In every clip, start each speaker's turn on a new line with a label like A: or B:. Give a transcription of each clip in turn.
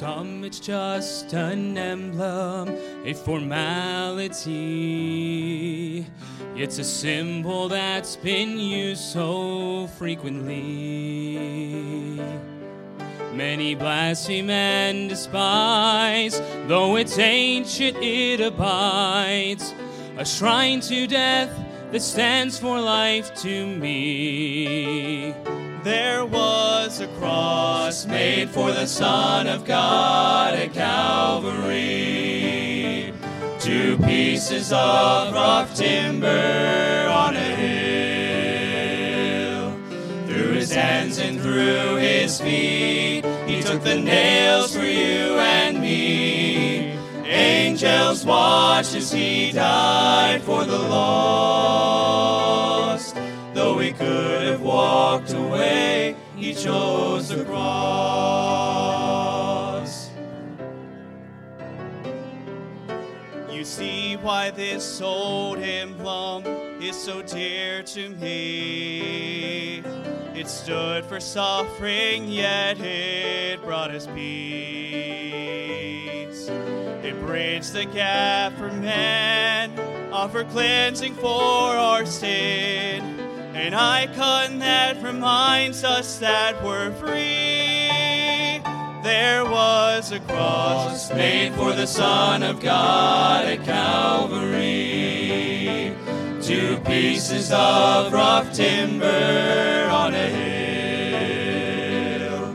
A: some it's just an emblem, a formality. It's a symbol that's been used so frequently. Many blaspheme and despise, though it's ancient, it abides. A shrine to death that stands for life to me.
B: There was a cross made for the Son of God at Calvary. Two pieces of rough timber on a hill. Through his hands and through his feet, he took the nails for you and me. Angels watched as he died for the lost. Could have walked away, he chose the cross. You see why this old emblem is so dear to me. It stood for suffering, yet it brought us peace. It bridged the gap for man, offered cleansing for our sin, an icon that reminds us that we're free. There was a cross made for the Son of God at Calvary. Two pieces of rough timber on a hill.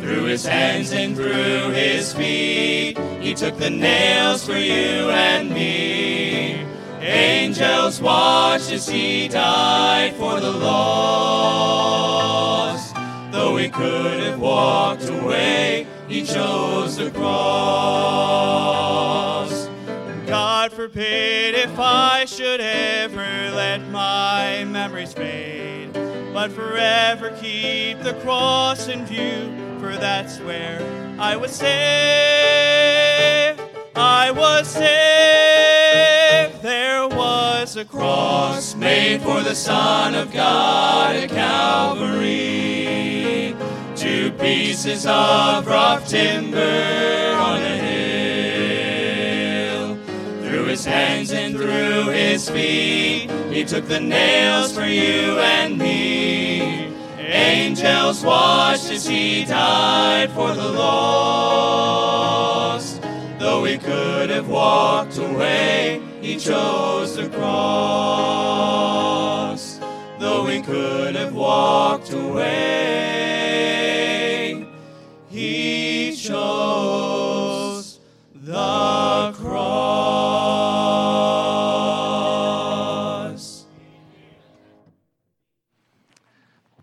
B: Through his hands and through his feet, he took the nails for you and me. Angels watched as he died for the lost. Though he could have walked away, he chose the cross. God forbid if I should ever let my memories fade, but forever keep the cross in view, for that's where I was saved. I was saved. There was a cross made for the Son of God at Calvary. Two pieces of rough timber on a hill. Through his hands and through his feet, he took the nails for you and me. Angels watched as he died for the lost. Though he could have walked away, he chose the cross. Though he could have walked away, he chose the cross.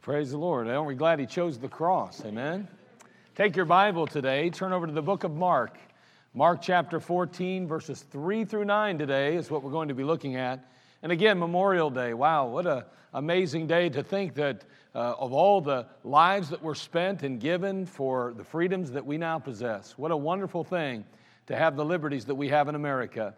C: Praise the Lord. Aren't we glad He chose the cross? Amen. Take your Bible today, turn over to the book of Mark. Mark chapter 14, verses 3 through 9 today is what we're going to be looking at. And again, Memorial Day. Wow, what an amazing day to think that uh, of all the lives that were spent and given for the freedoms that we now possess. What a wonderful thing to have the liberties that we have in America.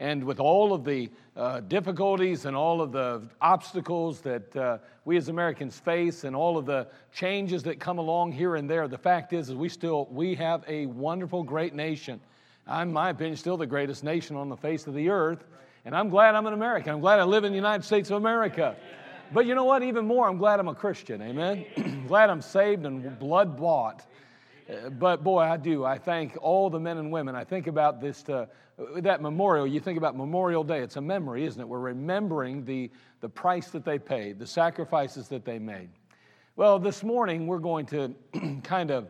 C: And with all of the uh, difficulties and all of the obstacles that uh, we as Americans face and all of the changes that come along here and there, the fact is, is we still we have a wonderful, great nation. I'm, in my opinion, still the greatest nation on the face of the earth. And I'm glad I'm an American. I'm glad I live in the United States of America. But you know what? Even more, I'm glad I'm a Christian. Amen. glad I'm saved and blood bought. Uh, But boy, I do. I thank all the men and women. I think about this, uh, that memorial. You think about Memorial Day. It's a memory, isn't it? We're remembering the, the price that they paid, the sacrifices that they made. Well, this morning we're going to kind of,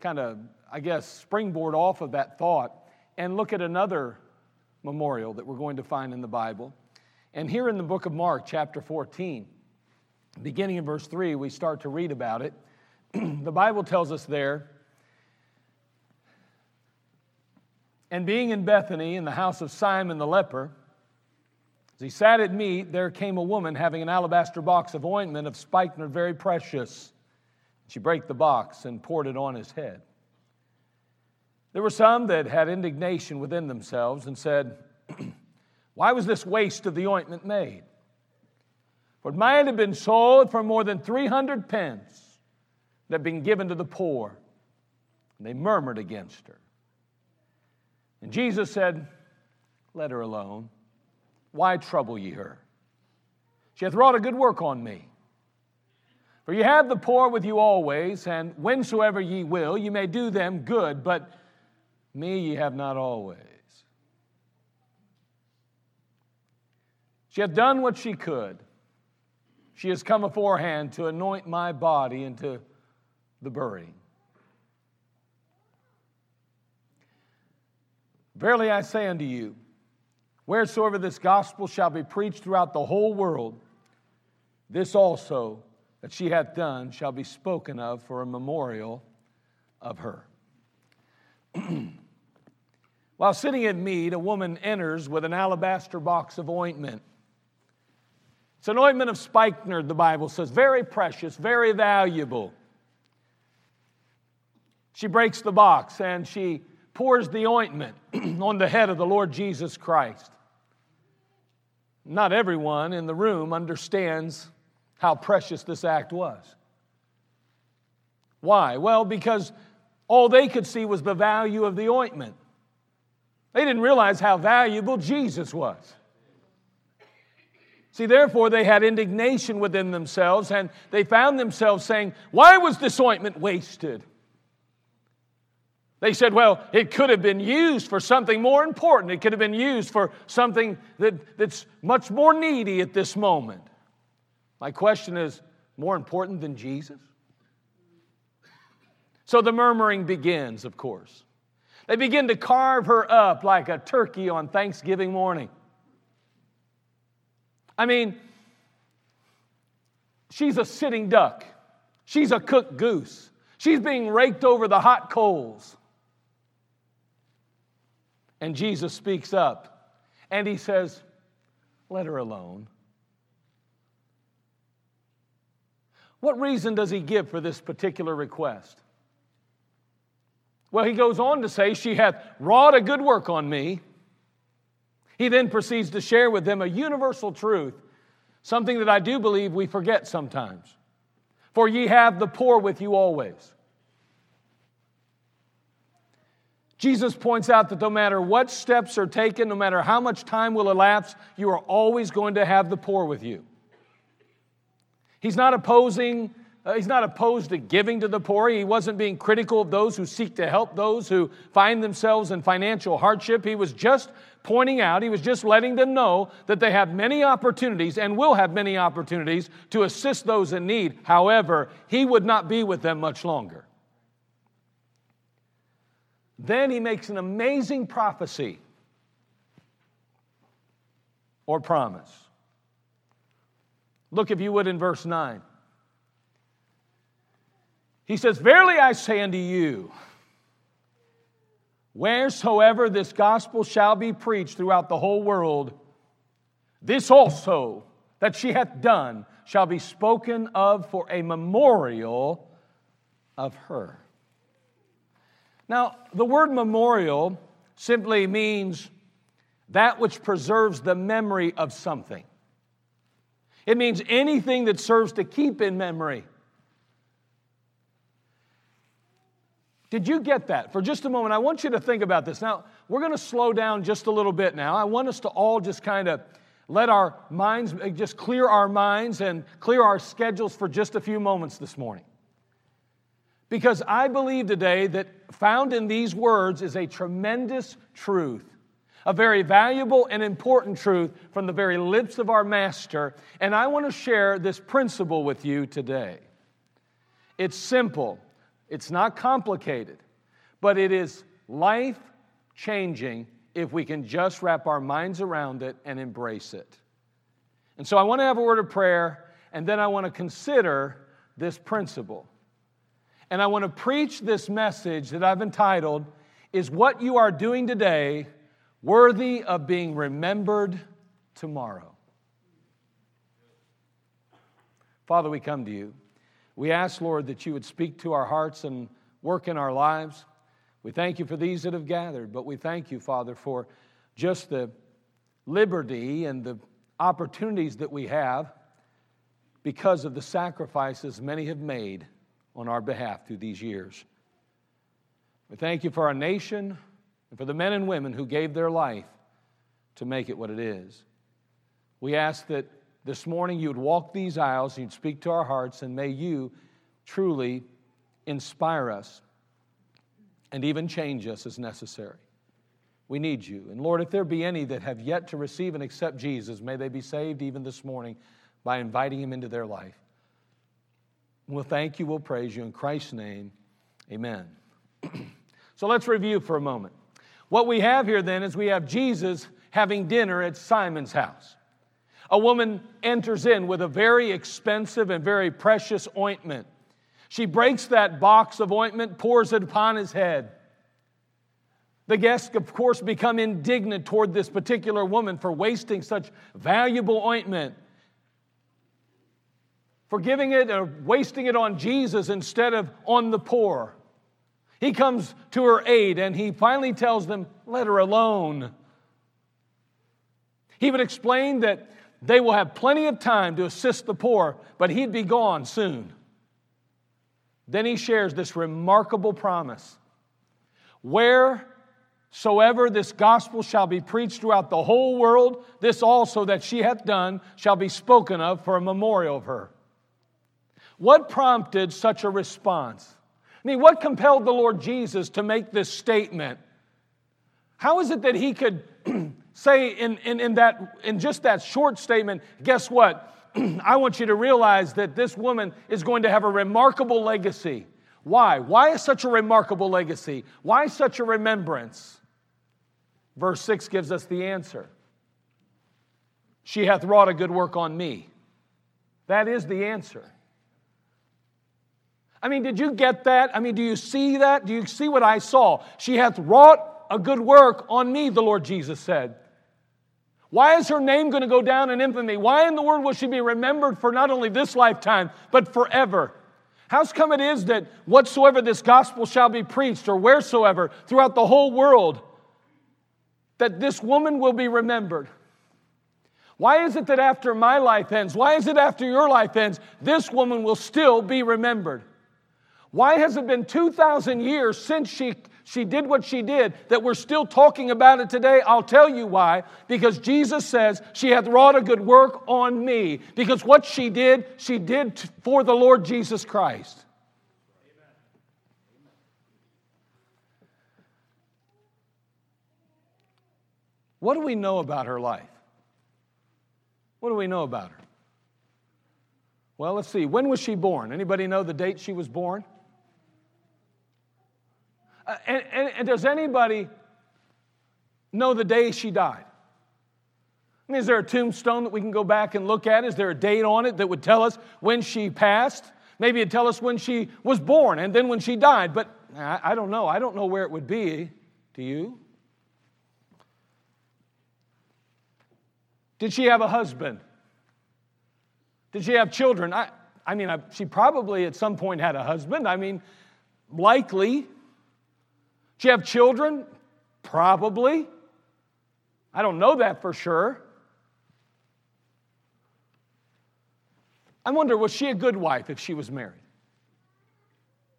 C: kind of, I guess, springboard off of that thought and look at another memorial that we're going to find in the Bible. And here in the book of Mark, chapter 14, beginning in verse 3, we start to read about it. the Bible tells us there, and being in Bethany in the house of Simon the leper, as he sat at meat, there came a woman having an alabaster box of ointment of spikenard very precious. She brake the box and poured it on his head. There were some that had indignation within themselves and said, Why was this waste of the ointment made? For it might have been sold for more than 300 pence that had been given to the poor. And they murmured against her. And Jesus said, Let her alone. Why trouble ye her? She hath wrought a good work on me. For ye have the poor with you always, and whensoever ye will, ye may do them good, but me ye have not always. She hath done what she could. She has come aforehand to anoint my body into the burying. Verily I say unto you, wheresoever this gospel shall be preached throughout the whole world, this also that she hath done shall be spoken of for a memorial of her. While sitting at meat, a woman enters with an alabaster box of ointment. It's an ointment of spikenard, the Bible says, very precious, very valuable. She breaks the box and she pours the ointment on the head of the Lord Jesus Christ. Not everyone in the room understands how precious this act was. Why? Well, because all they could see was the value of the ointment. They didn't realize how valuable Jesus was. See, therefore, they had indignation within themselves and they found themselves saying, Why was this ointment wasted? They said, well, it could have been used for something more important. It could have been used for something that, that's much more needy at this moment. My question is more important than Jesus? So the murmuring begins, of course. They begin to carve her up like a turkey on Thanksgiving morning. I mean, she's a sitting duck, she's a cooked goose, she's being raked over the hot coals. And Jesus speaks up and he says, Let her alone. What reason does he give for this particular request? Well, he goes on to say, She hath wrought a good work on me. He then proceeds to share with them a universal truth, something that I do believe we forget sometimes. For ye have the poor with you always. Jesus points out that no matter what steps are taken, no matter how much time will elapse, you are always going to have the poor with you. He's not opposing uh, he's not opposed to giving to the poor. He wasn't being critical of those who seek to help those who find themselves in financial hardship. He was just pointing out, he was just letting them know that they have many opportunities and will have many opportunities to assist those in need. However, he would not be with them much longer. Then he makes an amazing prophecy or promise. Look, if you would, in verse 9. He says, Verily I say unto you, wheresoever this gospel shall be preached throughout the whole world, this also that she hath done shall be spoken of for a memorial of her. Now, the word memorial simply means that which preserves the memory of something. It means anything that serves to keep in memory. Did you get that? For just a moment, I want you to think about this. Now, we're going to slow down just a little bit now. I want us to all just kind of let our minds, eh, just clear our minds and clear our schedules for just a few moments this morning. Because I believe today that found in these words is a tremendous truth, a very valuable and important truth from the very lips of our Master. And I want to share this principle with you today. It's simple, it's not complicated, but it is life changing if we can just wrap our minds around it and embrace it. And so I want to have a word of prayer, and then I want to consider this principle. And I want to preach this message that I've entitled, Is What You Are Doing Today Worthy of Being Remembered Tomorrow? Father, we come to you. We ask, Lord, that you would speak to our hearts and work in our lives. We thank you for these that have gathered, but we thank you, Father, for just the liberty and the opportunities that we have because of the sacrifices many have made on our behalf through these years. We thank you for our nation and for the men and women who gave their life to make it what it is. We ask that this morning you would walk these aisles, you'd speak to our hearts, and may you truly inspire us and even change us as necessary. We need you. And Lord, if there be any that have yet to receive and accept Jesus, may they be saved even this morning by inviting him into their life. We'll thank you, we'll praise you. In Christ's name, amen. so let's review for a moment. What we have here then is we have Jesus having dinner at Simon's house. A woman enters in with a very expensive and very precious ointment. She breaks that box of ointment, pours it upon his head. The guests, of course, become indignant toward this particular woman for wasting such valuable ointment, for giving it or wasting it on Jesus instead of on the poor. He comes to her aid and he finally tells them, Let her alone. He would explain that they will have plenty of time to assist the poor, but he'd be gone soon. Then he shares this remarkable promise Wheresoever this gospel shall be preached throughout the whole world, this also that she hath done shall be spoken of for a memorial of her. What prompted such a response? I mean, what compelled the Lord Jesus to make this statement? How is it that he could say in, in, in, that, in just that short statement, guess what? I want you to realize that this woman is going to have a remarkable legacy. Why? Why is such a remarkable legacy? Why such a remembrance? Verse 6 gives us the answer. She hath wrought a good work on me. That is the answer. I mean, did you get that? I mean, do you see that? Do you see what I saw? She hath wrought a good work on me, the Lord Jesus said. Why is her name going to go down in infamy? Why in the world will she be remembered for not only this lifetime, but forever? How's come it is that whatsoever this gospel shall be preached, or wheresoever throughout the whole world, that this woman will be remembered? Why is it that after my life ends, why is it after your life ends, this woman will still be remembered? Why has it been 2,000 years since she, she did what she did that we're still talking about it today? I'll tell you why. Because Jesus says, She hath wrought a good work on me. Because what she did, she did for the Lord Jesus Christ. What do we know about her life? What do we know about her? Well, let's see. When was she born? Anybody know the date she was born? Uh, and, and, and does anybody know the day she died? I mean, is there a tombstone that we can go back and look at? Is there a date on it that would tell us when she passed? Maybe it'd tell us when she was born and then when she died, but I, don't know. I don't know where it would be. Do you? Did she have a husband? Did she have children? I, I mean, I, she probably at some point had a husband. I mean, likely. She have children? Probably. I don't know that for sure. I wonder, was she a good wife if she was married?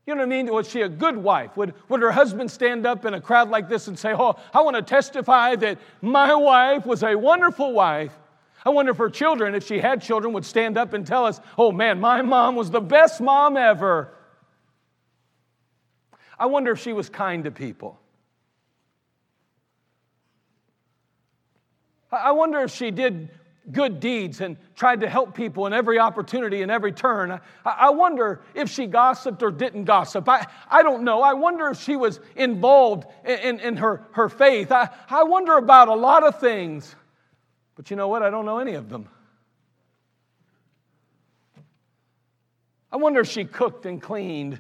C: You know what I mean? Was she a good wife? Would, would her husband stand up in a crowd like this and say, Oh, I want to testify that my wife was a wonderful wife? I wonder if her children, if she had children, would stand up and tell us, Oh man, my mom was the best mom ever. I wonder if she was kind to people. I wonder if she did good deeds and tried to help people in every opportunity and every turn. I wonder if she gossiped or didn't gossip. I, I don't know. I wonder if she was involved in, in, in her, her faith. I, I wonder about a lot of things. But you know what? I don't know any of them. I wonder if she cooked and cleaned.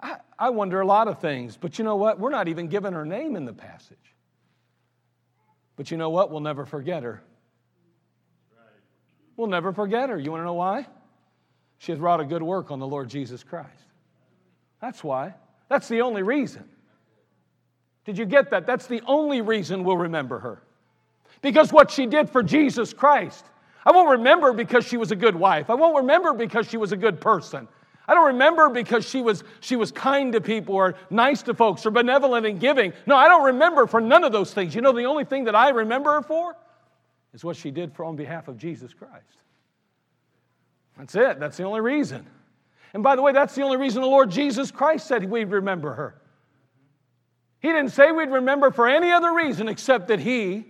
C: I, I wonder a lot of things, but you know what? We're not even given her name in the passage. But you know what? We'll never forget her. We'll never forget her. You want to know why? She has wrought a good work on the Lord Jesus Christ. That's why. That's the only reason. Did you get that? That's the only reason we'll remember her. Because what she did for Jesus Christ. I won't remember because she was a good wife. I won't remember because she was a good person. I don't remember because she was, she was kind to people or nice to folks or benevolent in giving. No, I don't remember for none of those things. You know, the only thing that I remember her for is what she did for on behalf of Jesus Christ. That's it. That's the only reason. And by the way, that's the only reason the Lord Jesus Christ said we'd remember her. He didn't say we'd remember for any other reason except that He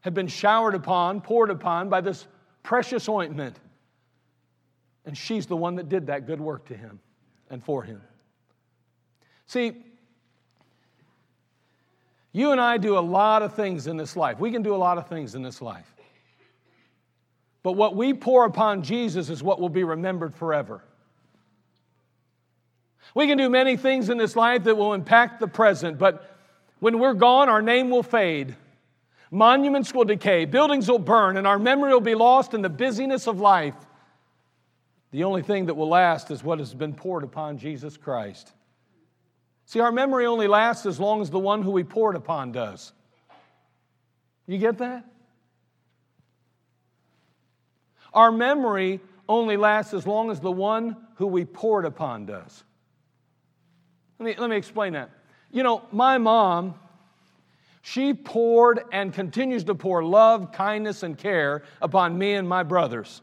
C: had been showered upon, poured upon by this precious ointment. And she's the one that did that good work to Him and for Him. See, you and I do a lot of things in this life. We can do a lot of things in this life. But what we pour upon Jesus is what will be remembered forever. We can do many things in this life that will impact the present, but when we're gone, our name will fade. Monuments will decay, buildings will burn, and our memory will be lost in the busyness of life. The only thing that will last is what has been poured upon Jesus Christ. See, our memory only lasts as long as the one who we poured upon does. You get that? Our memory only lasts as long as the one who we poured upon does. Let me, let me explain that. You know, my mom, she poured and continues to pour love, kindness, and care upon me and my brothers.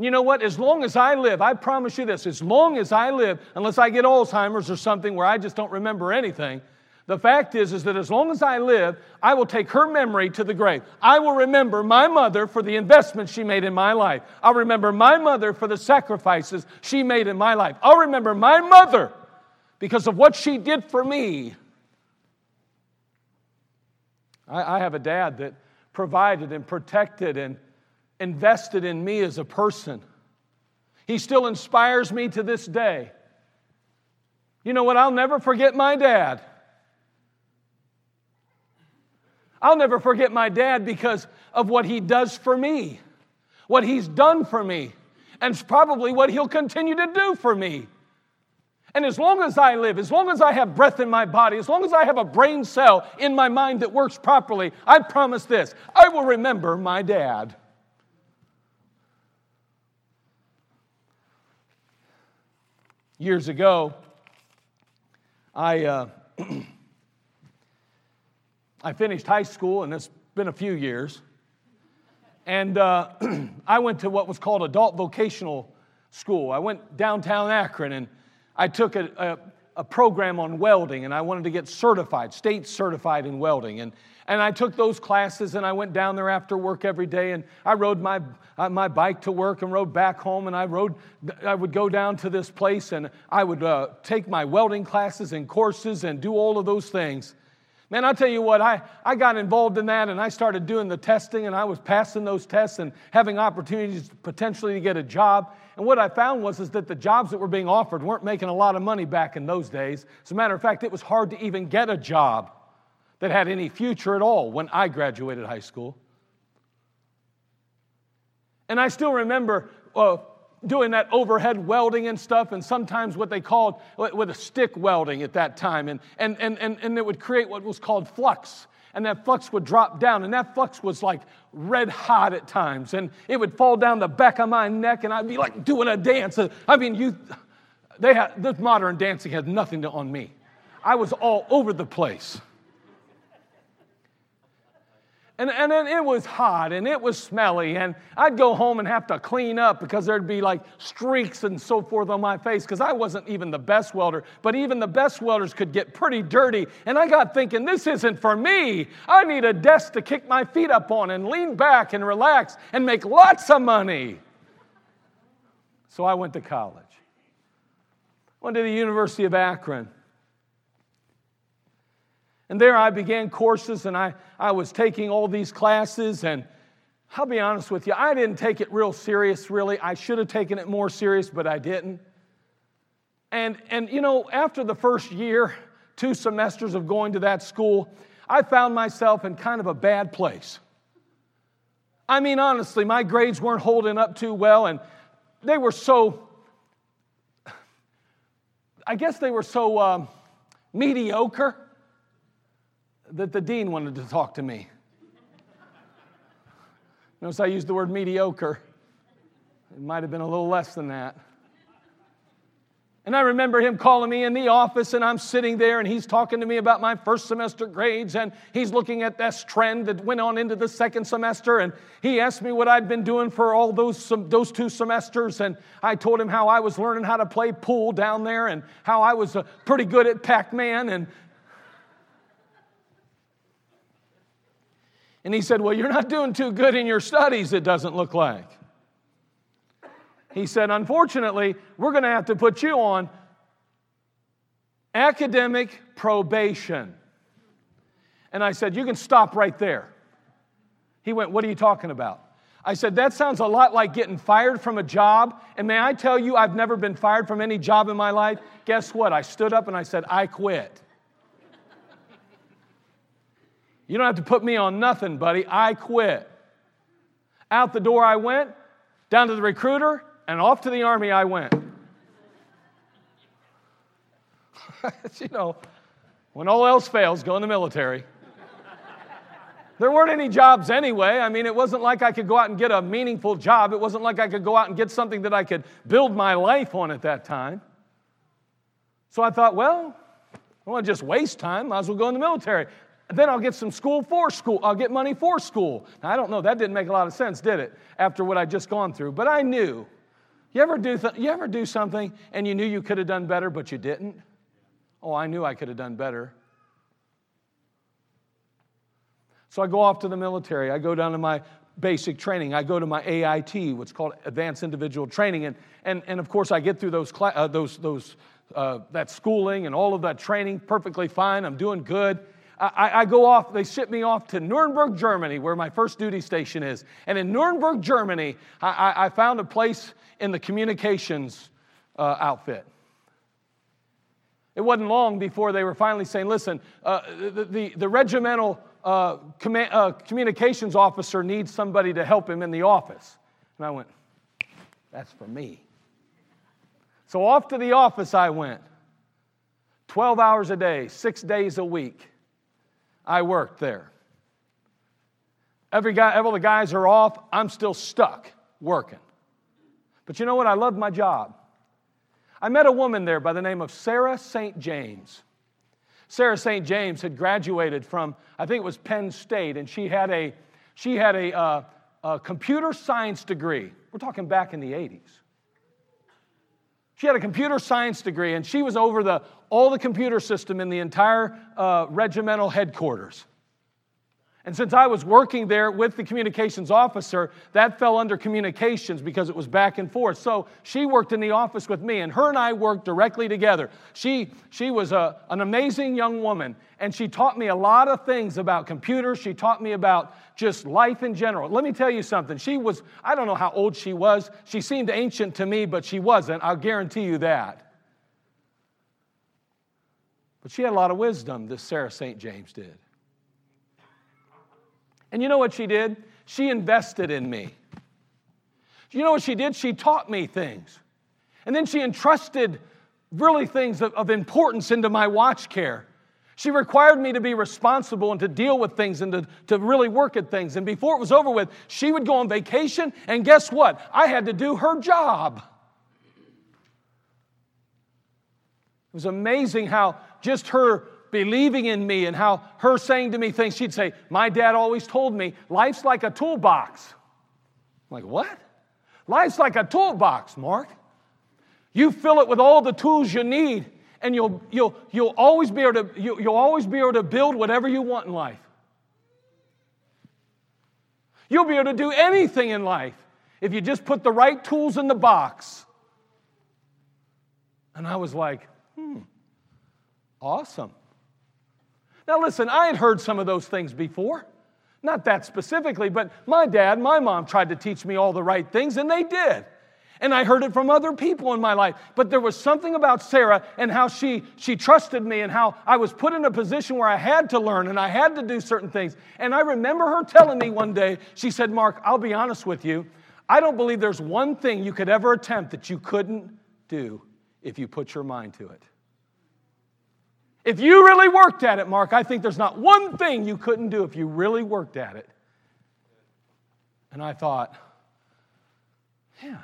C: You know what? As long as I live, I promise you this, as long as I live, unless I get Alzheimer's or something where I just don't remember anything, the fact is, is that as long as I live, I will take her memory to the grave. I will remember my mother for the investment she made in my life. I'll remember my mother for the sacrifices she made in my life. I'll remember my mother because of what she did for me. I, I have a dad that provided and protected and invested in me as a person. He still inspires me to this day. You know what? I'll never forget my dad. I'll never forget my dad because of what he does for me, what he's done for me, and probably what he'll continue to do for me. And as long as I live, as long as I have breath in my body, as long as I have a brain cell in my mind that works properly, I promise this I will remember my dad. Years ago, I, uh, I finished high school, and it's been a few years. And uh, I went to what was called adult vocational school. I went downtown Akron and I took a, a, a, program on welding and I wanted to get certified, state certified in welding. And, and I took those classes and I went down there after work every day and I rode my, my bike to work and rode back home. And I, rode, I would go down to this place and I would uh, take my welding classes and courses and do all of those things. Man, I'll tell you what, I, I got involved in that and I started doing the testing and I was passing those tests and having opportunities potentially to get a job. And what I found was is that the jobs that were being offered weren't making a lot of money back in those days. As a matter of fact, it was hard to even get a job that had any future at all when I graduated high school. And I still remember uh, doing that overhead welding and stuff, and sometimes what they called with a stick welding at that time. And, and, and, and, and it would create what was called flux. And that flux would drop down, and that flux was like red hot at times. And it would fall down the back of my neck, and I'd be like doing a dance. I mean, you, they had, this modern dancing had nothing to, on me. I was all over the place. And, and then it was hot and it was smelly, and I'd go home and have to clean up because there'd be like streaks and so forth on my face because I wasn't even the best welder, but even the best welders could get pretty dirty. And I got thinking, this isn't for me. I need a desk to kick my feet up on and lean back and relax and make lots of money. So I went to college. Went to the University of Akron. And there I began courses and I, I was taking all these classes. And I'll be honest with you, I didn't take it real serious, really. I should have taken it more serious, but I didn't. And, and you know, after the first year, two semesters of going to that school, I found myself in kind of a bad place. I mean, honestly, my grades weren't holding up too well, and they were so, I guess they were so um, mediocre that the dean wanted to talk to me. Notice I used the word mediocre. It might have been a little less than that. And I remember him calling me in the office, and I'm sitting there, and he's talking to me about my first semester grades, and he's looking at this trend that went on into the second semester. And he asked me what I'd been doing for all those, those two semesters, and I told him how I was learning how to play pool down there, and how I was uh, pretty good at Pac Man. And, and he said, Well, you're not doing too good in your studies, it doesn't look like. He said, Unfortunately, we're going to have to put you on academic probation. And I said, You can stop right there. He went, What are you talking about? I said, That sounds a lot like getting fired from a job. And may I tell you, I've never been fired from any job in my life. Guess what? I stood up and I said, I quit. You don't have to put me on nothing, buddy. I quit. Out the door I went, down to the recruiter, and off to the army I went. you know, when all else fails, go in the military. There weren't any jobs anyway. I mean, it wasn't like I could go out and get a meaningful job. It wasn't like I could go out and get something that I could build my life on at that time. So I thought, well, I want to just waste time. Might as well go in the military. Then I'll get some school for school. I'll get money for school. Now, I don't know. That didn't make a lot of sense, did it? After what I'd just gone through. But I knew you ever do, th- you ever do something and you knew you could have done better, but you didn't? Oh, I knew I could have done better. So I go off to the military. I go down to my basic training. I go to my AIT, what's called Advanced Individual Training. And, and, and of course, I get through those, cl- uh, those, those, uh, that schooling and all of that training perfectly fine. I'm doing good. I, I, go off, they ship me off to Nuremberg, Germany, where my first duty station is. And in Nuremberg, Germany, I, I found a place in the communications uh, outfit. It wasn't long before they were finally saying, listen, uh, the, the, the, regimental uh, uh, communications officer needs somebody to help him in the office. And I went, that's for me. So off to the office I went. 12 hours a day, six days a week. I worked there. Every guy, all the guys are off. I'm still stuck working. But you know what? I loved my job. I met a woman there by the name of Sarah St. James. Sarah St. James had graduated from, I think it was Penn State, and she had a, she had a, uh, a computer science degree. We're talking back in the 80s. She had a computer science degree, and she was over the, all the computer system in the entire uh, regimental headquarters. And since I was working there with the communications officer, that fell under communications because it was back and forth. So she worked in the office with me, and her and I worked directly together. She, she was a, an amazing young woman, and she taught me a lot of things about computers. She taught me about just life in general. Let me tell you something. She was, I don't know how old she was. She seemed ancient to me, but she wasn't. I'll guarantee you that. But she had a lot of wisdom, this Sarah St. James did. And you know what she did? She invested in me. You know what she did? She taught me things. And then she entrusted really things of, of, importance into my watch care. She required me to be responsible and to deal with things and to, to really work at things. And before it was over with, she would go on vacation, and guess what? I had to do her job. It was amazing how just her believing in me and how her saying to me things, she'd say, My dad always told me, life's like a toolbox. I'm like, what? Life's like a toolbox, Mark. You fill it with all the tools you need, and you'll, you'll, you'll, always be able to, you, you'll always be able to build whatever you want in life. You'll be able to do anything in life if you just put the right tools in the box. And I was like, hmm, awesome. Now, listen, I had heard some of those things before. Not that specifically, but my dad, my mom tried to teach me all the right things, and they did. And I heard it from other people in my life. But there was something about Sarah and how she, she trusted me and how I was put in a position where I had to learn and I had to do certain things. And I remember her telling me one day, she said, Mark, I'll be honest with you. I don't believe there's one thing you could ever attempt that you couldn't do if you put your mind to it. If you really worked at it, Mark, I think there's not one thing you couldn't do if you really worked at it. And I thought, yeah,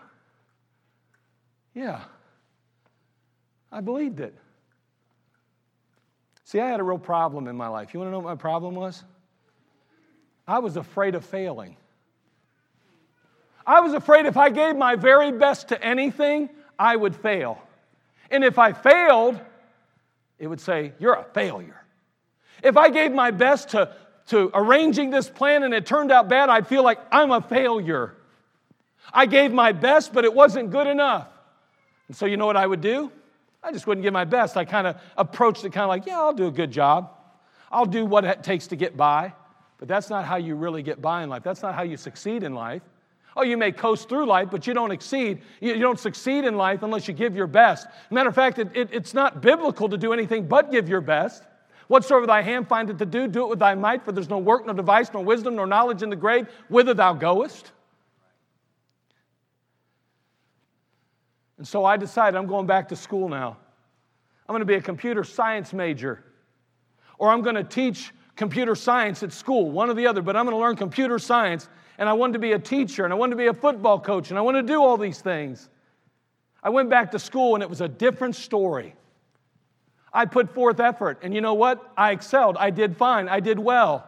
C: Yeah. I believed it. See, I had a real problem in my life. You want to know what my problem was? I was afraid of failing. I was afraid if I gave my very best to anything, I would fail. And if I failed, it would say, You're a failure. If I gave my best to, to arranging this plan and it turned out bad, I'd feel like I'm a failure. I gave my best, but it wasn't good enough. And so, you know what I would do? I just wouldn't give my best. I kind of approached it kind of like, Yeah, I'll do a good job. I'll do what it takes to get by. But that's not how you really get by in life. That's not how you succeed in life. Oh, you may coast through life, but you don't exceed. You, don't succeed in life unless you give your best. Matter of fact, it, it, it's not biblical to do anything but give your best. Whatsoever thy hand findeth to do, do it with thy might, for there's no work, no device, no wisdom, nor knowledge in the grave, whither thou goest. And so I decided I'm going back to school now. I'm going to be a computer science major, or I'm going to teach computer science at school, one or the other, but I'm going to learn computer science and I wanted to be a teacher, and I wanted to be a football coach, and I wanted to do all these things. I went back to school, and it was a different story. I put forth effort, and you know what? I excelled. I did fine. I did well.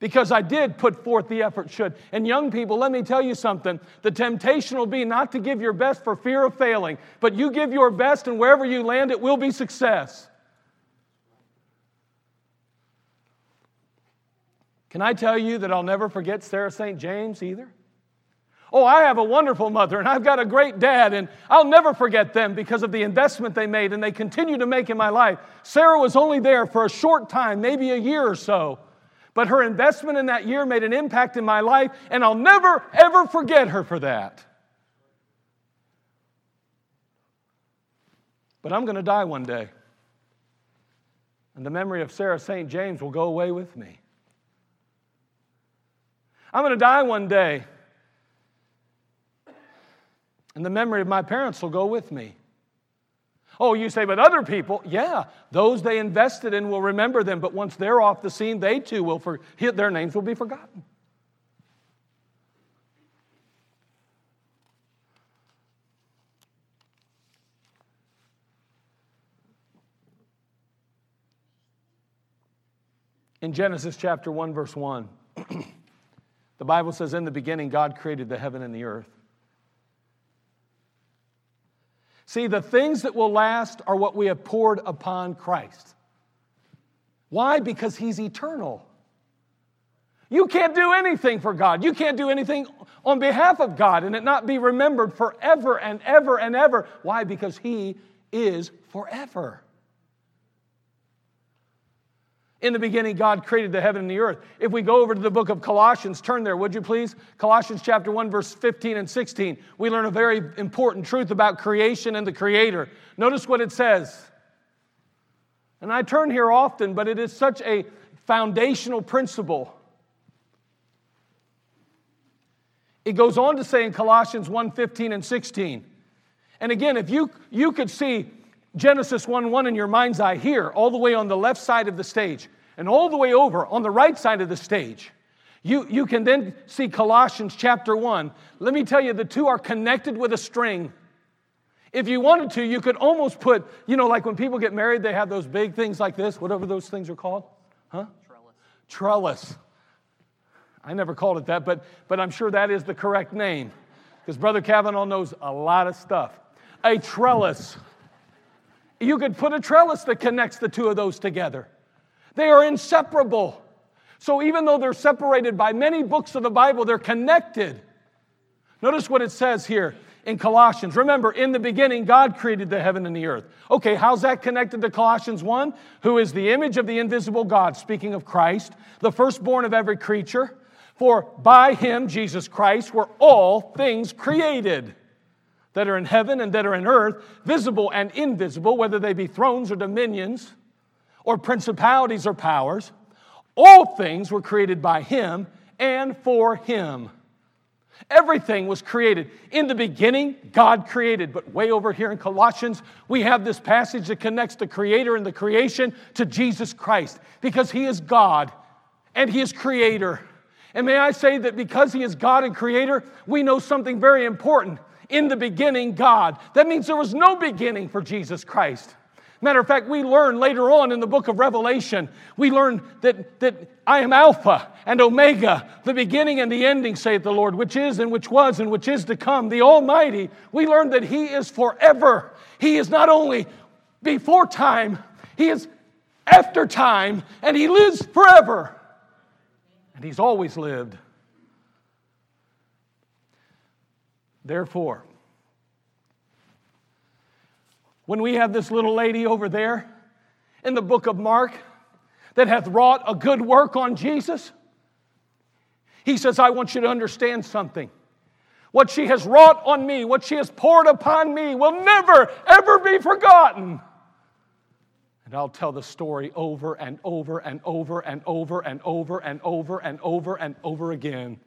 C: Because I did put forth the effort, should. And young people, let me tell you something. The temptation will be not to give your best for fear of failing, but you give your best, and wherever you land, it will be success. Can I tell you that I'll never forget Sarah St. James either? Oh, I have a wonderful mother and I've got a great dad, and I'll never forget them because of the investment they made and they continue to make in my life. Sarah was only there for a short time, maybe a year or so, but her investment in that year made an impact in my life, and I'll never, ever forget her for that. But I'm going to die one day, and the memory of Sarah St. James will go away with me. I'm going to die one day. And the memory of my parents will go with me. Oh, you say, but other people, yeah, those they invested in will remember them, but once they're off the scene, they too will forget, their names will be forgotten. In Genesis chapter 1, verse 1. The Bible says, In the beginning, God created the heaven and the earth. See, the things that will last are what we have poured upon Christ. Why? Because He's eternal. You can't do anything for God. You can't do anything on behalf of God and it not be remembered forever and ever and ever. Why? Because He is forever. In the beginning, God created the heaven and the earth. If we go over to the book of Colossians, turn there, would you please? Colossians chapter 1, verse 15 and 16. We learn a very important truth about creation and the Creator. Notice what it says. And I turn here often, but it is such a foundational principle. It goes on to say in Colossians 1 15 and 16. And again, if you, you could see Genesis 1 1 in your mind's eye here, all the way on the left side of the stage, and all the way over on the right side of the stage. You, you can then see Colossians chapter 1. Let me tell you, the two are connected with a string. If you wanted to, you could almost put, you know, like when people get married, they have those big things like this, whatever those things are called. Huh? Trellis. Trellis. I never called it that, but, but I'm sure that is the correct name because Brother Kavanaugh knows a lot of stuff. A trellis. You could put a trellis that connects the two of those together. They are inseparable. So even though they're separated by many books of the Bible, they're connected. Notice what it says here in Colossians. Remember, in the beginning, God created the heaven and the earth. Okay, how's that connected to Colossians 1? Who is the image of the invisible God, speaking of Christ, the firstborn of every creature. For by him, Jesus Christ, were all things created that are in heaven and that are in earth, visible and invisible, whether they be thrones or dominions or principalities or powers. All things were created by him and for him. Everything was created. In the beginning, God created. But way over here in Colossians, we have this passage that connects the creator and the creation to Jesus Christ because he is God and he is creator. And may I say that because he is God and creator, we know something very important In the beginning, God. That means there was no beginning for Jesus Christ. Matter of fact, we learn later on in the book of Revelation, we learn that, that I am Alpha and Omega, the beginning and the ending, saith the Lord, which is and which was and which is to come, the Almighty. We learn that He is forever. He is not only before time, He is after time, and He lives forever. And He's always lived. Therefore, when we have this little lady over there in the book of Mark that hath wrought a good work on Jesus, he says, I want you to understand something. What she has wrought on me, what she has poured upon me, will never, ever be forgotten. And I'll tell the story over and over and over and over and over and over and over and over again.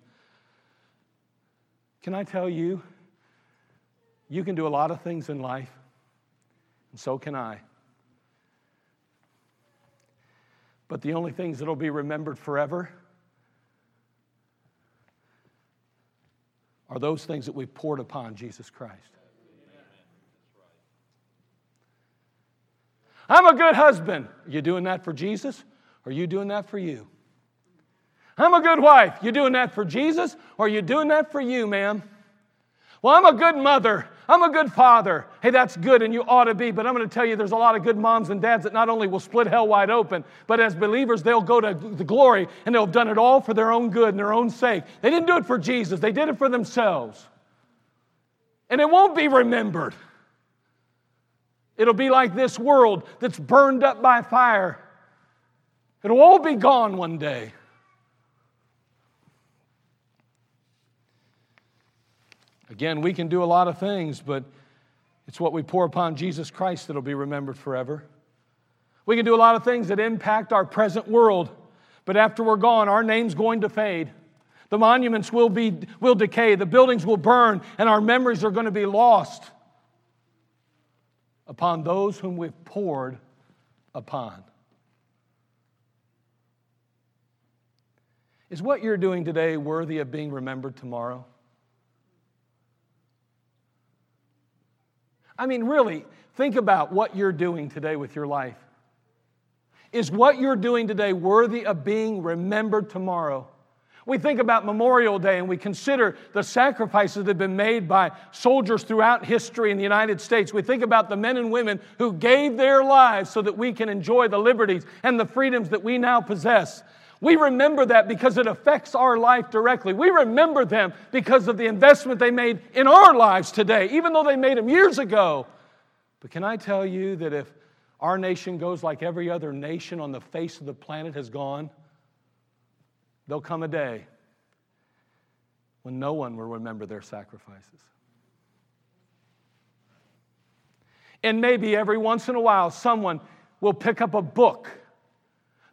C: Can I tell you, you can do a lot of things in life and so can I. But the only things that'll be remembered forever are those things that we poured upon Jesus Christ. I'm a good husband. Are you doing that for Jesus? Or are you doing that for you? I'm a good wife. You doing that for Jesus? Or are you doing that for you, ma'am? Well, I'm a good mother. I'm a good father. Hey, that's good and you ought to be, but I'm going to tell you there's a lot of good moms and dads that not only will split hell wide open, but as believers, they'll go to the glory and they'll have done it all for their own good and their own sake. They didn't do it for Jesus, they did it for themselves. And it won't be remembered. It'll be like this world that's burned up by fire. It'll all be gone one day. Again, we can do a lot of things, but it's what we pour upon Jesus Christ that'll be remembered forever. We can do a lot of things that impact our present world, but after we're gone, our name's going to fade. The monuments will, be, will decay, the buildings will burn, and our memories are going to be lost upon those whom we've poured upon. Is what you're doing today worthy of being remembered tomorrow? I mean, really, think about what you're doing today with your life. Is what you're doing today worthy of being remembered tomorrow? We think about Memorial Day and we consider the sacrifices that have been made by soldiers throughout history in the United States. We think about the men and women who gave their lives so that we can enjoy the liberties and the freedoms that we now possess. We remember that because it affects our life directly. We remember them because of the investment they made in our lives today, even though they made them years ago. But can I tell you that if our nation goes like every other nation on the face of the planet has gone, there'll come a day when no one will remember their sacrifices. And maybe every once in a while, someone will pick up a book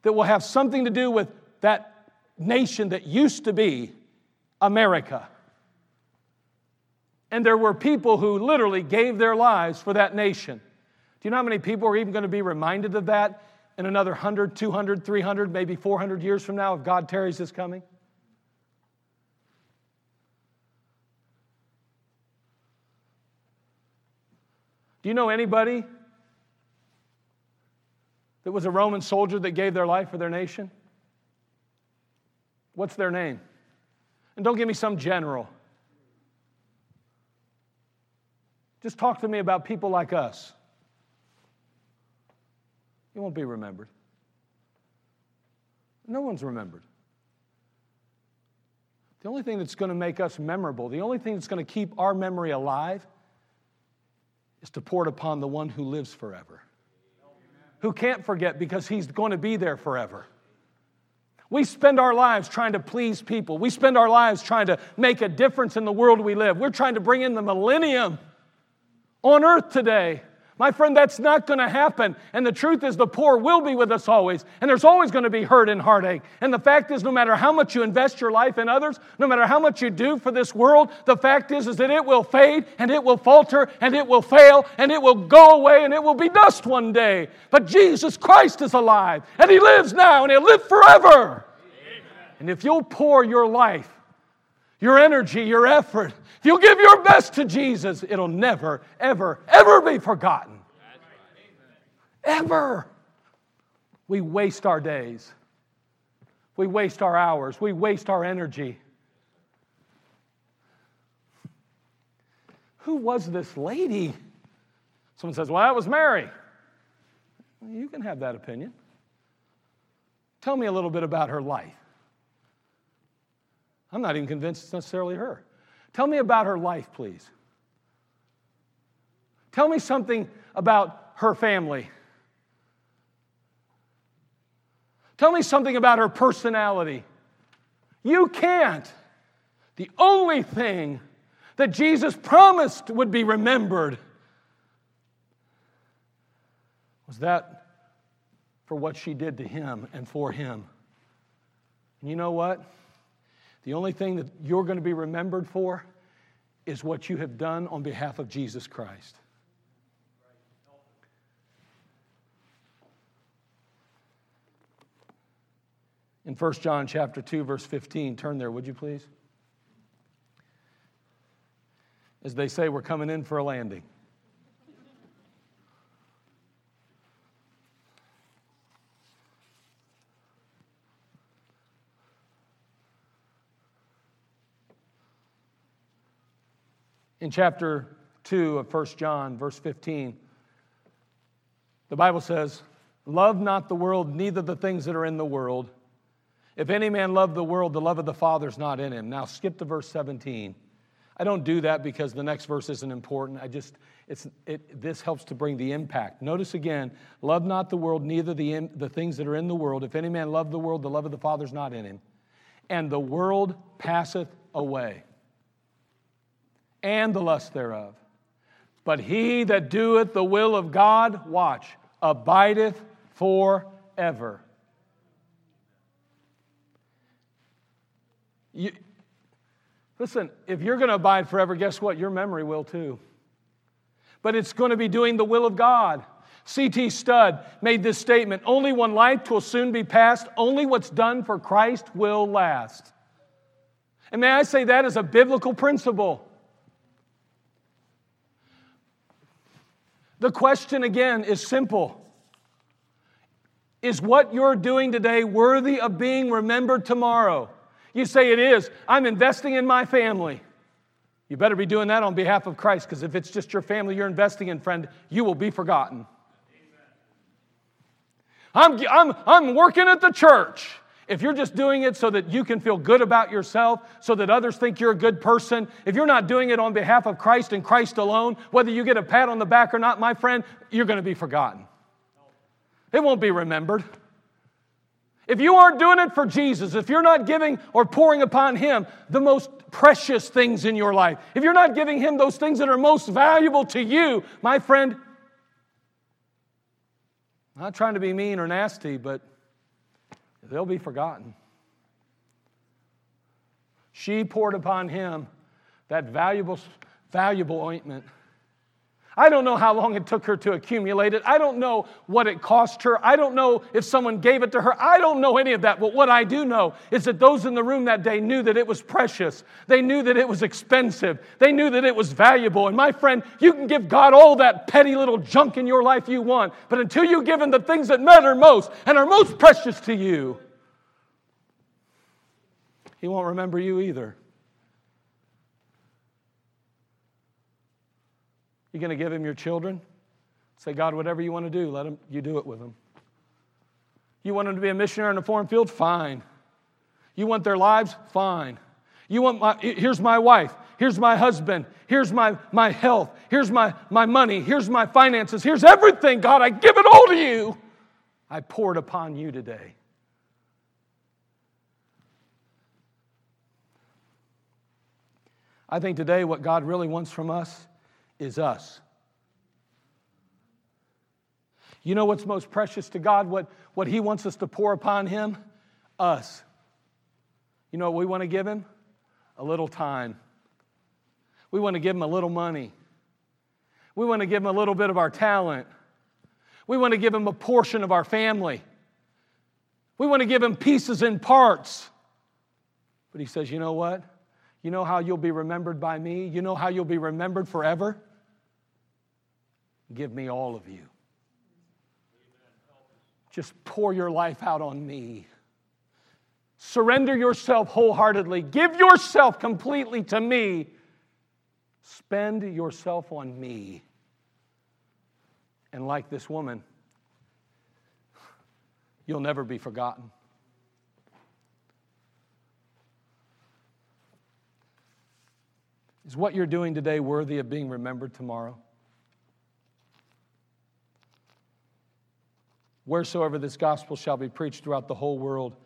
C: that will have something to do with that nation that used to be America. And there were people who literally gave their lives for that nation. Do you know how many people are even going to be reminded of that in another 100, 200, 300, maybe 400 years from now if God tarries his coming? Do you know anybody that was a Roman soldier that gave their life for their nation? What's their name? And don't give me some general. Just talk to me about people like us. You won't be remembered. No one's remembered. The only thing that's going to make us memorable, the only thing that's going to keep our memory alive, is to pour it upon the one who lives forever who can't forget because he's going to be there forever. We spend our lives trying to please people. We spend our lives trying to make a difference in the world we live. We're trying to bring in the millennium on earth today. My friend, that's not going to happen. And the truth is, the poor will be with us always. And there's always going to be hurt and heartache. And the fact is, no matter how much you invest your life in others, no matter how much you do for this world, the fact is, is that it will fade and it will falter and it will fail and it will go away and it will be dust one day. But Jesus Christ is alive and He lives now and He'll live forever. Amen. And if you'll pour your life your energy, your effort, if you'll give your best to Jesus, it'll never, ever, ever be forgotten. Ever. We waste our days. We waste our hours. We waste our energy. Who was this lady? Someone says, Well, that was Mary. You can have that opinion. Tell me a little bit about her life. I'm not even convinced it's necessarily her. Tell me about her life, please. Tell me something about her family. Tell me something about her personality. You can't. The only thing that Jesus promised would be remembered was that for what she did to him and for him. And you know what? The only thing that you're going to be remembered for is what you have done on behalf of Jesus Christ. In 1 John chapter 2 verse 15, turn there would you please? As they say we're coming in for a landing. In chapter 2 of 1 John, verse 15, the Bible says, Love not the world, neither the things that are in the world. If any man love the world, the love of the Father is not in him. Now skip to verse 17. I don't do that because the next verse isn't important. I just, it's, it, this helps to bring the impact. Notice again, love not the world, neither the, in, the things that are in the world. If any man love the world, the love of the Father is not in him. And the world passeth away and the lust thereof. But he that doeth the will of God, watch, abideth forever. You, listen, if you're going to abide forever, guess what? Your memory will too. But it's going to be doing the will of God. C.T. Studd made this statement Only one life will soon be passed, only what's done for Christ will last. And may I say that is a biblical principle. The question again is simple Is what you're doing today worthy of being remembered tomorrow? You say it is. I'm investing in my family. You better be doing that on behalf of Christ because if it's just your family you're investing in, friend, you will be forgotten. I'm, I'm, I'm working at the church. If you're just doing it so that you can feel good about yourself, so that others think you're a good person, if you're not doing it on behalf of Christ and Christ alone, whether you get a pat on the back or not, my friend, you're going to be forgotten. It won't be remembered. If you aren't doing it for Jesus, if you're not giving or pouring upon Him the most precious things in your life, if you're not giving Him those things that are most valuable to you, my friend, not trying to be mean or nasty, but they'll be forgotten. She poured upon him that valuable, valuable ointment. I don't know how long it took her to accumulate it. I don't know what it cost her. I don't know if someone gave it to her. I don't know any of that. But what I do know is that those in the room that day knew that it was precious. They knew that it was expensive. They knew that it was valuable. And my friend, you can give God all that petty little junk in your life you want. But until you give Him the things that matter most and are most precious to you, He won't remember you either. You going to give him your children? Say, God, whatever you want to do, let him, you do it with them. You want them to be a missionary in a foreign field? Fine. You want their lives? Fine. You want my, here's my wife, here's my husband, here's my, my health, here's my, my money, here's my finances, here's everything. God, I give it all to you. I pour it upon you today. I think today what God really wants from us is us. You know what's most precious to God? What, what He wants us to pour upon Him? Us. You know what we want to give Him? A little time. We want to give Him a little money. We want to give Him a little bit of our talent. We want to give Him a portion of our family. We want to give Him pieces and parts. But He says, you know what? You know how you'll be remembered by me? You know how you'll be remembered forever? Give me all of you. Just pour your life out on me. Surrender yourself wholeheartedly. Give yourself completely to me. Spend yourself on me. And like this woman, you'll never be forgotten. Is what you're doing today worthy of being remembered tomorrow? Wheresoever this gospel shall be preached throughout the whole world,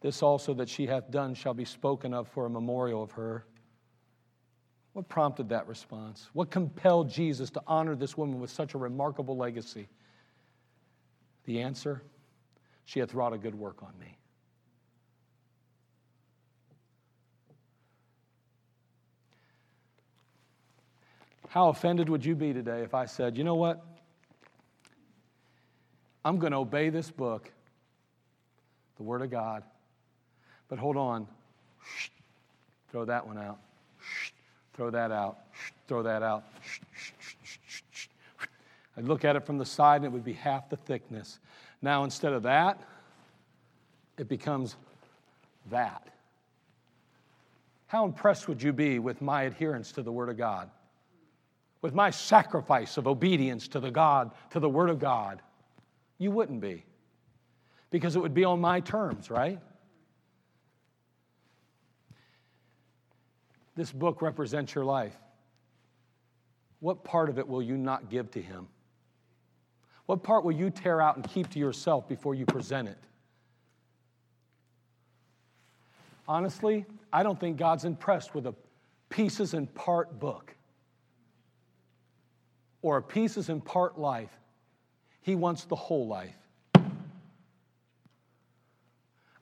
C: this also that she hath done shall be spoken of for a memorial of her. What prompted that response? What compelled Jesus to honor this woman with such a remarkable legacy? The answer she hath wrought a good work on me. How offended would you be today if I said, you know what? I'm going to obey this book, the Word of God, but hold on. Shh. Throw that one out. Shh. Throw that out. Shh. Throw that out. I'd look at it from the side and it would be half the thickness. Now, instead of that, it becomes that. How impressed would you be with my adherence to the Word of God? with my sacrifice of obedience to the God, to the Word of God? You wouldn't be. Because it would be on my terms, right? This book represents your life. What part of it will you not give to Him? What part will you tear out and keep to yourself before you present it? Honestly, I don't think God's impressed with a pieces and part book or a pieces and part life. He wants the whole life.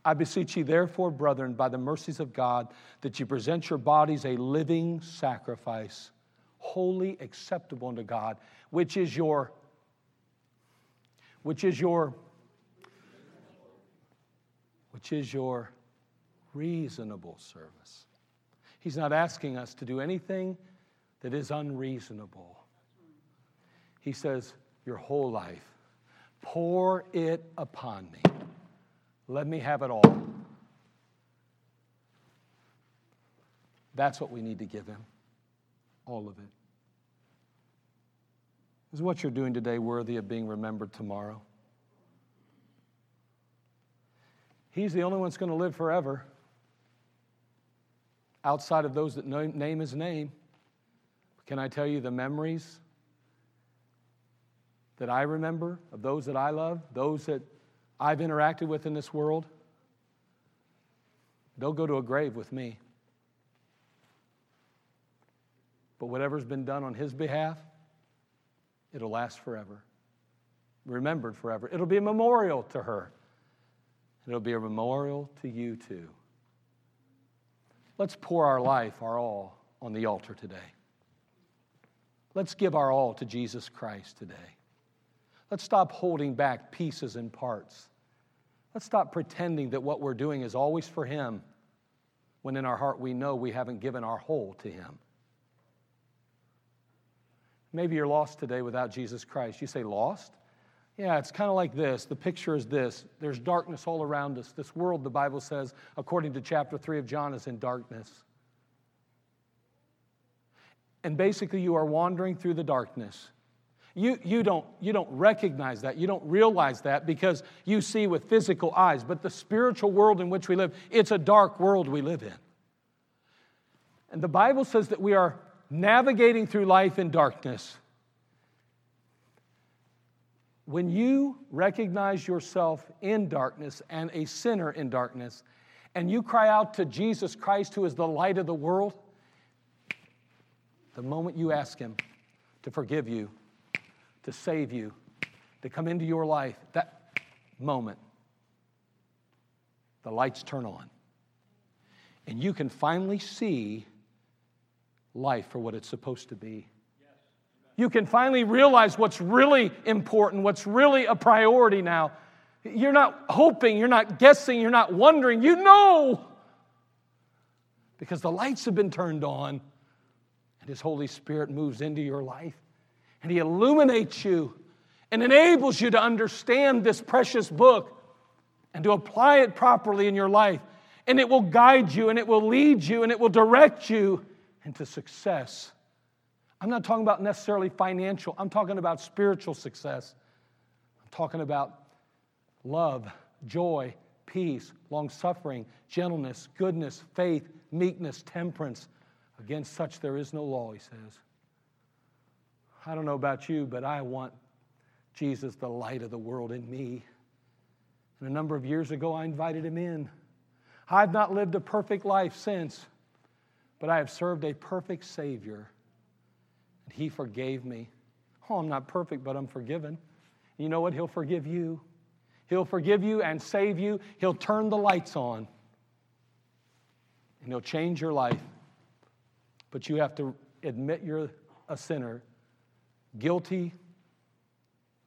C: I beseech you, therefore, brethren, by the mercies of God, that you present your bodies a living sacrifice, wholly acceptable unto God, which is your, which is your, which is your reasonable service. He's not asking us to do anything that is unreasonable. He says, Your whole life, pour it upon me. Let me have it all. That's what we need to give him. All of it. Is what you're doing today worthy of being remembered tomorrow? He's the only one that's going to live forever outside of those that name his name. Can I tell you the memories that I remember, of those that I love, those that I've interacted with in this world, they'll go to a grave with me. But whatever's been done on his behalf, it'll last forever, remembered forever. It'll be a memorial to her. It'll be a memorial to you too. Let's pour our life, our all, on the altar today. Let's give our all to Jesus Christ today. Let's stop holding back pieces and parts. Let's stop pretending that what we're doing is always for Him when in our heart we know we haven't given our whole to Him. Maybe you're lost today without Jesus Christ. You say, Lost? Yeah, it's kind of like this. The picture is this there's darkness all around us. This world, the Bible says, according to chapter 3 of John, is in darkness. And basically, you are wandering through the darkness. You, you, don't, you don't recognize that. You don't realize that because you see with physical eyes. But the spiritual world in which we live, it's a dark world we live in. And the Bible says that we are navigating through life in darkness. When you recognize yourself in darkness and a sinner in darkness, and you cry out to Jesus Christ, who is the light of the world, the moment you ask Him to forgive you, to save you, to come into your life, that moment, the lights turn on. And you can finally see life for what it's supposed to be. You can finally realize what's really important, what's really a priority now. You're not hoping, you're not guessing, you're not wondering. You know because the lights have been turned on and His Holy Spirit moves into your life and He illuminates you and enables you to understand this precious book and to apply it properly in your life. And it will guide you and it will lead you and it will direct you into success. I'm not talking about necessarily financial, I'm talking about spiritual success. I'm talking about love, joy, peace, long suffering, gentleness, goodness, faith, meekness, temperance. Against such there is no law, he says. I don't know about you, but I want Jesus, the light of the world, in me. And a number of years ago, I invited him in. I've not lived a perfect life since, but I have served a perfect Savior, and he forgave me. Oh, I'm not perfect, but I'm forgiven. You know what? He'll forgive you. He'll forgive you and save you. He'll turn the lights on, and He'll change your life. But you have to admit you're a sinner, guilty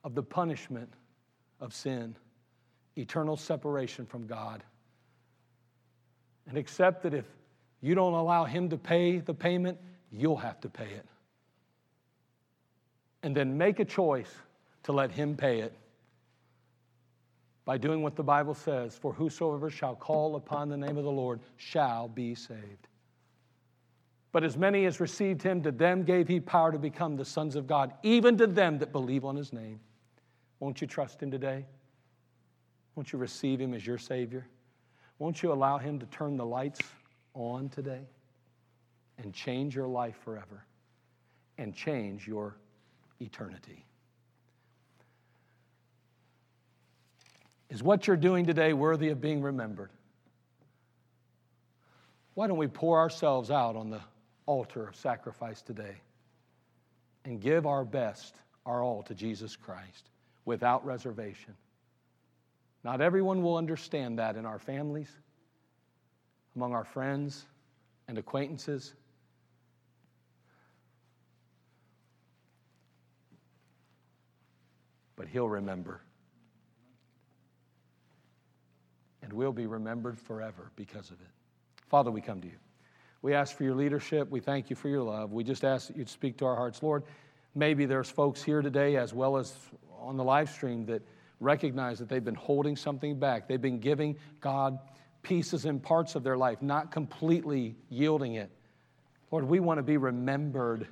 C: of the punishment of sin, eternal separation from God. And accept that if you don't allow Him to pay the payment, you'll have to pay it. And then make a choice to let Him pay it by doing what the Bible says For whosoever shall call upon the name of the Lord shall be saved. But as many as received him, to them gave he power to become the sons of God, even to them that believe on his name. Won't you trust him today? Won't you receive him as your Savior? Won't you allow him to turn the lights on today and change your life forever and change your eternity? Is what you're doing today worthy of being remembered? Why don't we pour ourselves out on the altar of sacrifice today and give our best, our all to Jesus Christ without reservation? Not everyone will understand that in our families, among our friends and acquaintances. But He'll remember. and we'll be remembered forever because of it. Father, we come to you. We ask for your leadership. We thank you for your love. We just ask that you'd speak to our hearts. Lord, maybe there's folks here today as well as on the live stream that recognize that they've been holding something back. They've been giving God pieces and parts of their life, not completely yielding it. Lord, we want to be remembered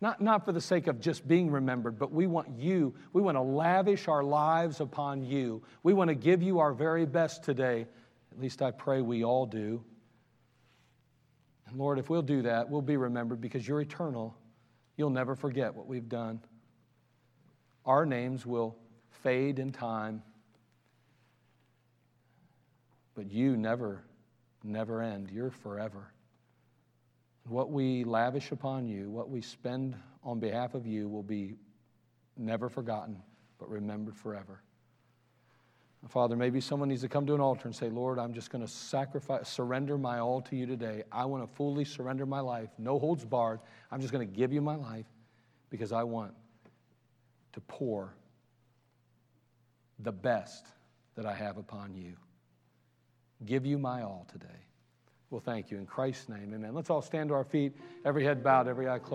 C: not, not for the sake of just being remembered, but we want you. We want to lavish our lives upon you. We want to give you our very best today. At least I pray we all do. And Lord, if we'll do that, we'll be remembered because you're eternal. You'll never forget what we've done. Our names will fade in time, but you never, never end. You're forever. What we lavish upon you, what we spend on behalf of you, will be never forgotten, but remembered forever. Father, maybe someone needs to come to an altar and say, Lord, I'm just going to sacrifice, surrender my all to you today. I want to fully surrender my life, no holds barred. I'm just going to give you my life because I want to pour the best that I have upon you. Give you my all today. Well, thank you. In Christ's name, amen. Let's all stand to our feet, every head bowed, every eye closed.